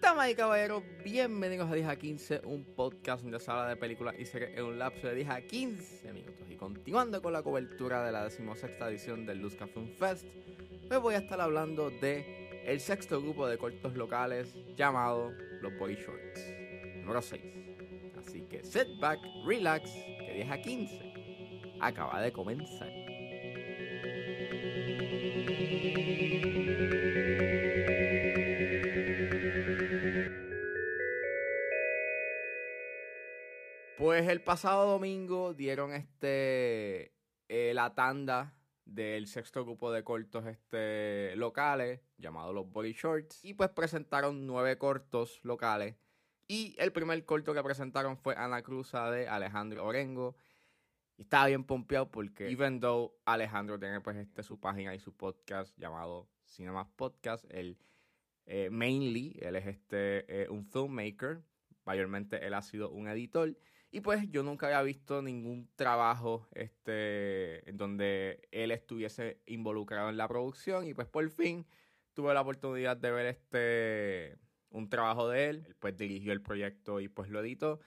Damas y caballeros, bienvenidos a 10 a 15, un podcast donde se habla de películas y series en un lapso de 10 a 15 minutos. Y continuando con la cobertura de la decimosexta edición del Luzca Film Fest, hoy voy a estar hablando de el sexto grupo de cortos locales llamado Los Body Shorts, número 6. Así que sit back, relax, que 10 a 15 acaba de comenzar. Pues el pasado domingo dieron este eh, la tanda del sexto grupo de cortos este, locales llamado Los Body Shorts y pues presentaron nueve cortos locales y el primer corto que presentaron fue Ana Cruza de Alejandro Orengo y estaba bien pompeado porque even though Alejandro tiene pues este su página y su podcast llamado Cinemas Podcast, él eh, mainly él es este eh, un filmmaker, mayormente él ha sido un editor y pues yo nunca había visto ningún trabajo este, en donde él estuviese involucrado en la producción y pues por fin tuve la oportunidad de ver este un trabajo de él. Él pues dirigió el proyecto y pues lo editó.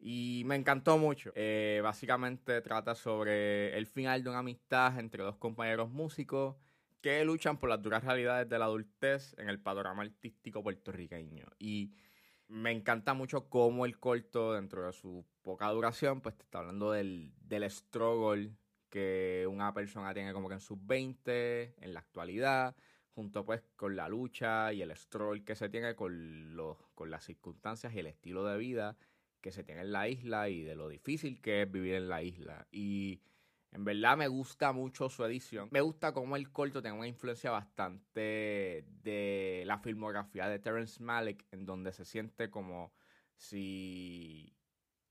Y me encantó mucho. Eh, básicamente trata sobre el final de una amistad entre dos compañeros músicos que luchan por las duras realidades de la adultez en el panorama artístico puertorriqueño. Y me encanta mucho cómo el corto, dentro de su poca duración, pues te está hablando del, del struggle que una persona tiene como que en sus 20, en la actualidad, junto pues con la lucha y el struggle que se tiene con, los, con las circunstancias y el estilo de vida que se tiene en la isla y de lo difícil que es vivir en la isla. Y en verdad me gusta mucho su edición. Me gusta cómo el corto tiene una influencia bastante de la filmografía de Terrence Malick, en donde se siente como si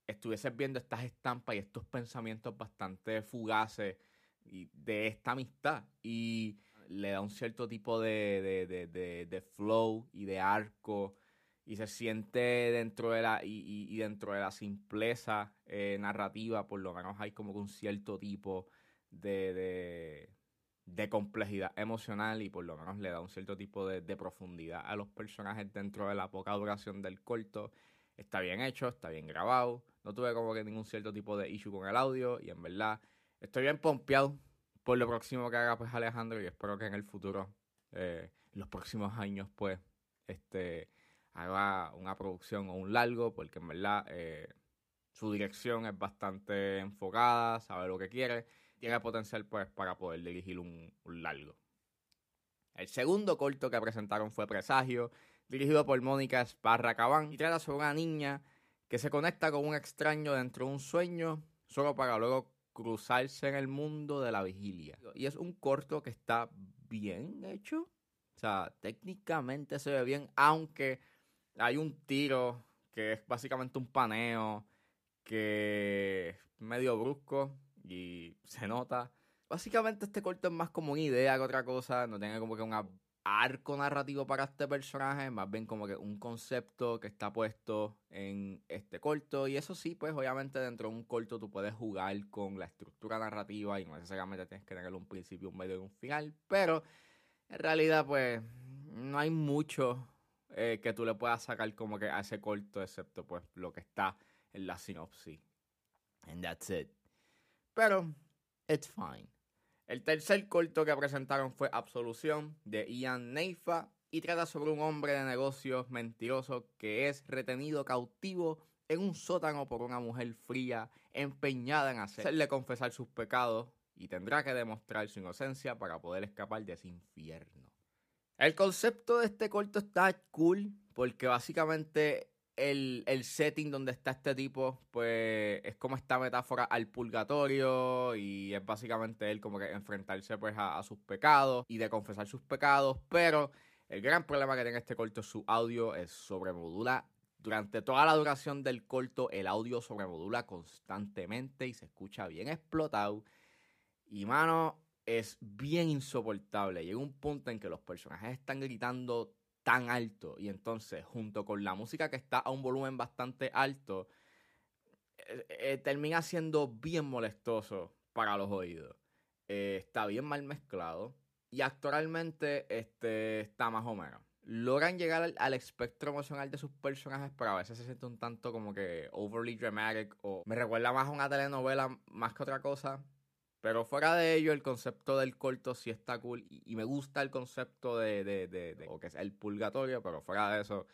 estuvieses viendo estas estampas y estos pensamientos bastante fugaces de esta amistad. Y le da un cierto tipo de, de flow y de arco y se siente dentro de la y, dentro de la simpleza eh, narrativa por lo menos hay como un cierto tipo de, de, complejidad emocional y por lo menos le da un cierto tipo de, profundidad a los personajes dentro de la poca duración del corto. Está bien hecho está bien grabado. No tuve como que ningún cierto tipo de issue con el audio y en verdad estoy bien pompeado por lo próximo que haga pues Alejandro y espero que en el futuro eh, los próximos años pues este haga una producción o un largo, porque en verdad eh, su dirección es bastante enfocada, sabe lo que quiere, tiene potencial pues para poder dirigir un, largo. El segundo corto que presentaron fue Presagio, dirigido por Mónica Esparra Cabán, y trata sobre una niña que se conecta con un extraño dentro de un sueño, solo para luego cruzarse en el mundo de la vigilia. Y es un corto que está bien hecho. O sea, técnicamente se ve bien, aunque hay un tiro que es básicamente un paneo que es medio brusco y se nota. Básicamente este corto es más como una idea que otra cosa, no tiene como que un arco narrativo para este personaje, más bien como que un concepto que está puesto en este corto y eso sí, pues obviamente dentro de un corto tú puedes jugar con la estructura narrativa y no necesariamente tienes que tener un principio, un medio y un final, pero en realidad pues no hay mucho eh, que tú le puedas sacar como que a ese corto, excepto pues lo que está en la sinopsis. And that's it. Pero, it's fine. El tercer corto que presentaron fue Absolución de Ian Neifa y trata sobre un hombre de negocios mentiroso que es retenido cautivo en un sótano por una mujer fría empeñada en hacerle confesar sus pecados y tendrá que demostrar su inocencia para poder escapar de ese infierno. El concepto de este corto está cool porque básicamente el, setting donde está este tipo, pues es como esta metáfora al purgatorio y es básicamente él como que enfrentarse pues a, sus pecados y de confesar sus pecados, pero el gran problema que tiene este corto es su audio, es sobremodula. Durante toda la duración del corto el audio sobremodula constantemente y se escucha bien explotado. Y mano, es bien insoportable. Llega un punto en que los personajes están gritando tan alto y entonces junto con la música que está a un volumen bastante alto, eh, eh, termina siendo bien molestoso para los oídos. Eh, está bien mal mezclado. Y actualmente este, está más o menos. Logran llegar al, espectro emocional de sus personajes, pero a veces se siente un tanto como que overly dramatic o me recuerda más a una telenovela más que otra cosa. Pero fuera de ello, el concepto del corto sí está cool y, me gusta el concepto de, de, de, o que es el purgatorio, pero fuera de eso,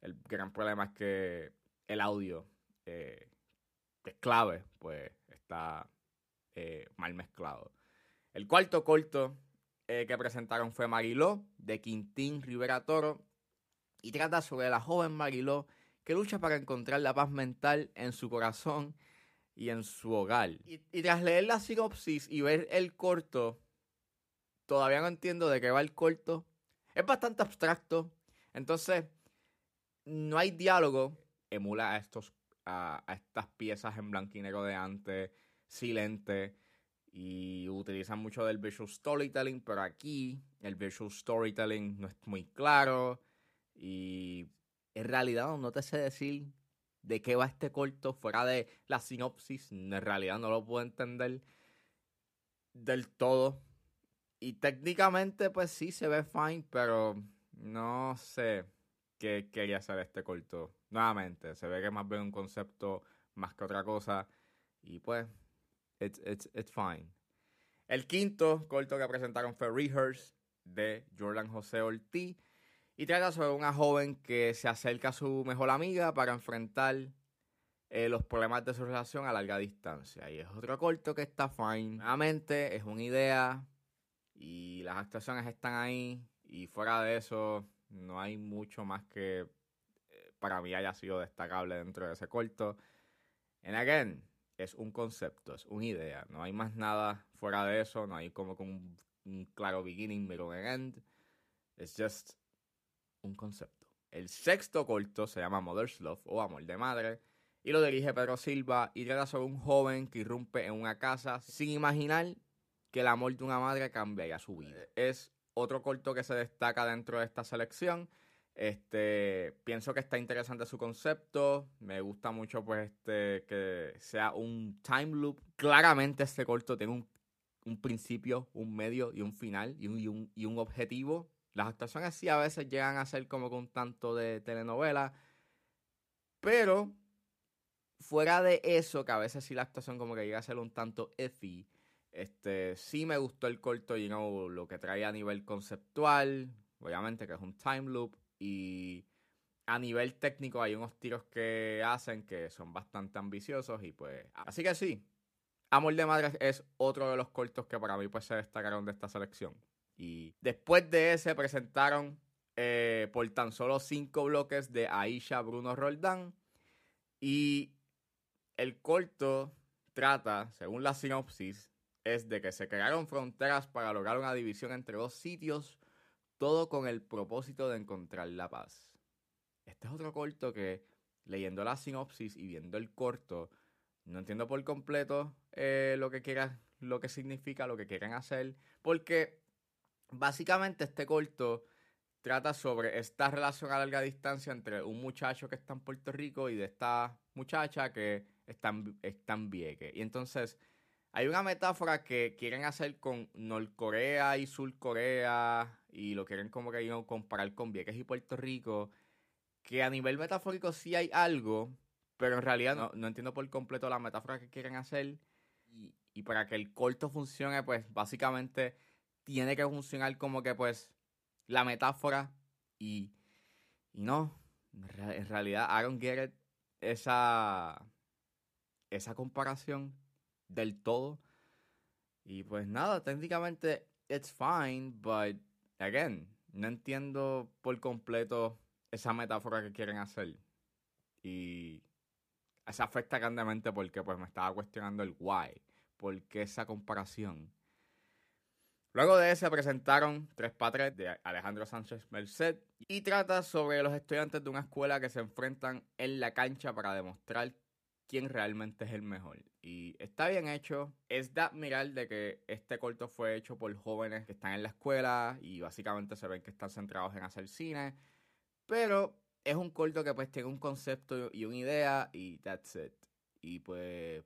el gran problema es que el audio, eh, que es clave, pues está eh, mal mezclado. El cuarto corto eh, que presentaron fue Mariló, de Quintín Rivera Toro, y trata sobre la joven Mariló que lucha para encontrar la paz mental en su corazón y en su hogar. Y, tras leer la sinopsis y ver el corto, todavía no entiendo de qué va el corto. Es bastante abstracto. Entonces, no hay diálogo. Emula a, estos, a, estas piezas en blanco y negro de antes, silente. Y utilizan mucho del visual storytelling, pero aquí el visual storytelling no es muy claro. Y en realidad no te sé decir de qué va este corto fuera de la sinopsis. En realidad no lo puedo entender del todo. Y técnicamente, pues sí, se ve fine, pero no sé qué quería hacer este corto. Nuevamente, se ve que más bien un concepto más que otra cosa. Y pues, it's, it's, it's fine. El quinto corto que presentaron fue Rehearse de Jordan José Ortiz. Y trata sobre una joven que se acerca a su mejor amiga para enfrentar eh, los problemas de su relación a larga distancia. Y es otro corto que está fine. Nuevamente, es una idea y las actuaciones están ahí. Y fuera de eso, no hay mucho más que eh, para mí haya sido destacable dentro de ese corto. And again, es un concepto, es una idea. No hay más nada fuera de eso. No hay como un, un claro beginning, middle and end. It's just un concepto. El sexto corto se llama Mother's Love o Amor de Madre y lo dirige Pedro Silva y trata sobre un joven que irrumpe en una casa sin imaginar que el amor de una madre cambiaría su vida. Es otro corto que se destaca dentro de esta selección. Este, pienso que está interesante su concepto. Me gusta mucho pues este que sea un time loop. Claramente este corto tiene un, un principio, un medio y un final y un, y un, y un objetivo las actuaciones sí a veces llegan a ser como con tanto de telenovela. Pero fuera de eso, que a veces sí la actuación como que llega a ser un tanto iffy. Este, sí me gustó el corto, y you lo que trae a nivel conceptual, obviamente que es un time loop, y a nivel técnico hay unos tiros que hacen que son bastante ambiciosos, y pues, así que sí, Amor de Madre es otro de los cortos que para mí pues se destacaron de esta selección. Y después de ese presentaron eh, por tan solo cinco bloques de Aisha Bruno Roldán. Y el corto trata, según la sinopsis, es de que se crearon fronteras para lograr una división entre dos sitios, todo con el propósito de encontrar la paz. Este es otro corto que, leyendo la sinopsis y viendo el corto, no entiendo por completo eh, lo que quieran, lo que significa, lo que quieren hacer, porque Básicamente este corto trata sobre esta relación a larga distancia entre un muchacho que está en Puerto Rico y de esta muchacha que está en, está. Y entonces hay una metáfora que quieren hacer con Norcorea y Surcorea y lo quieren como que comparar con Vieques y Puerto Rico, que a nivel metafórico sí hay algo, pero en realidad no, no entiendo por completo la metáfora que quieren hacer. Y, y para que el corto funcione, pues básicamente tiene que funcionar como que pues la metáfora y, y no, en realidad get it, esa, esa comparación del todo. Y pues nada, técnicamente it's fine, but again, no entiendo por completo esa metáfora que quieren hacer. Y se afecta grandemente porque pues me estaba cuestionando el why, por qué esa comparación. Luego de ese presentaron Tres Patres de Alejandro Sánchez Merced y trata sobre los estudiantes de una escuela que se enfrentan en la cancha para demostrar quién realmente es el mejor. Y está bien hecho. Es de admirar de que este corto fue hecho por jóvenes que están en la escuela y básicamente se ven que están centrados en hacer cine. Pero es un corto que pues tiene un concepto y una idea y that's it. Y pues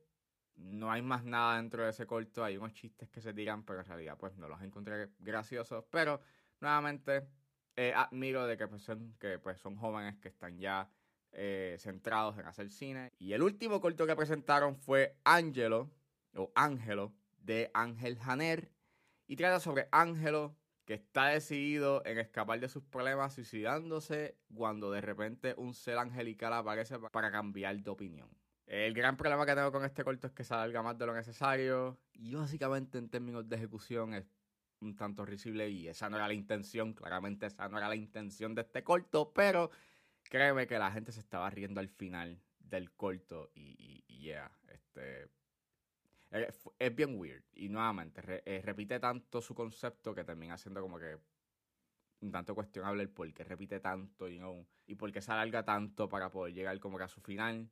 no hay más nada dentro de ese corto. Hay unos chistes que se tiran, pero en realidad pues no los encontré graciosos. Pero nuevamente eh, admiro de que pues, son, que pues son jóvenes que están ya eh, centrados en hacer cine. Y el último corto que presentaron fue Angelo, o Ángelo, de Ángel Janer. Y trata sobre Ángelo, que está decidido en escapar de sus problemas suicidándose cuando de repente un ser angelical aparece para cambiar de opinión. El gran problema que tengo con este corto es que se alarga más de lo necesario y básicamente en términos de ejecución es un tanto risible y esa no era la intención, claramente esa no era la intención de este corto, pero créeme que la gente se estaba riendo al final del corto y, y, yeah, este eh, es, bien weird y nuevamente eh, repite tanto su concepto que termina siendo como que un tanto cuestionable el por qué repite tanto you know, y por qué se alarga tanto para poder llegar como que a su final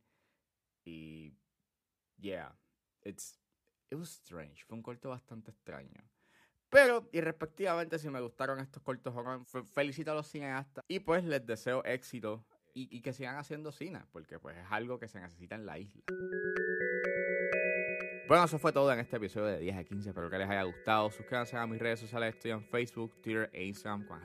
y yeah, it's it was strange, fue un corto bastante extraño. Pero, y respectivamente, si me gustaron estos cortos felicito a los cineastas y pues les deseo éxito y, que sigan haciendo cine, porque pues es algo que se necesita en la isla. Bueno, eso fue todo en este episodio de 10 a 15. Espero que les haya gustado. Suscríbanse a mis redes sociales. Estoy en Facebook, Twitter e Instagram con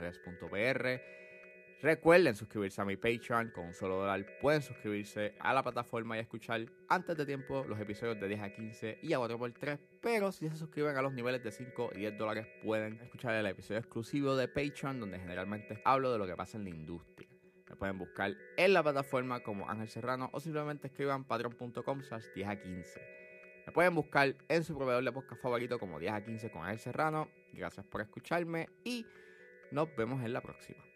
Recuerden suscribirse a mi Patreon con un solo dólar. Pueden suscribirse a la plataforma y escuchar antes de tiempo los episodios de 10 a 15 y a 4x3. Pero si se suscriben a los niveles de 5 y 10 dólares, pueden escuchar el episodio exclusivo de Patreon, donde generalmente hablo de lo que pasa en la industria. Me pueden buscar en la plataforma como Ángel Serrano o simplemente escriban patreon.com slash 10 a 15. Me pueden buscar en su proveedor de podcast favorito como 10 a 15 con Ángel Serrano. Gracias por escucharme y nos vemos en la próxima.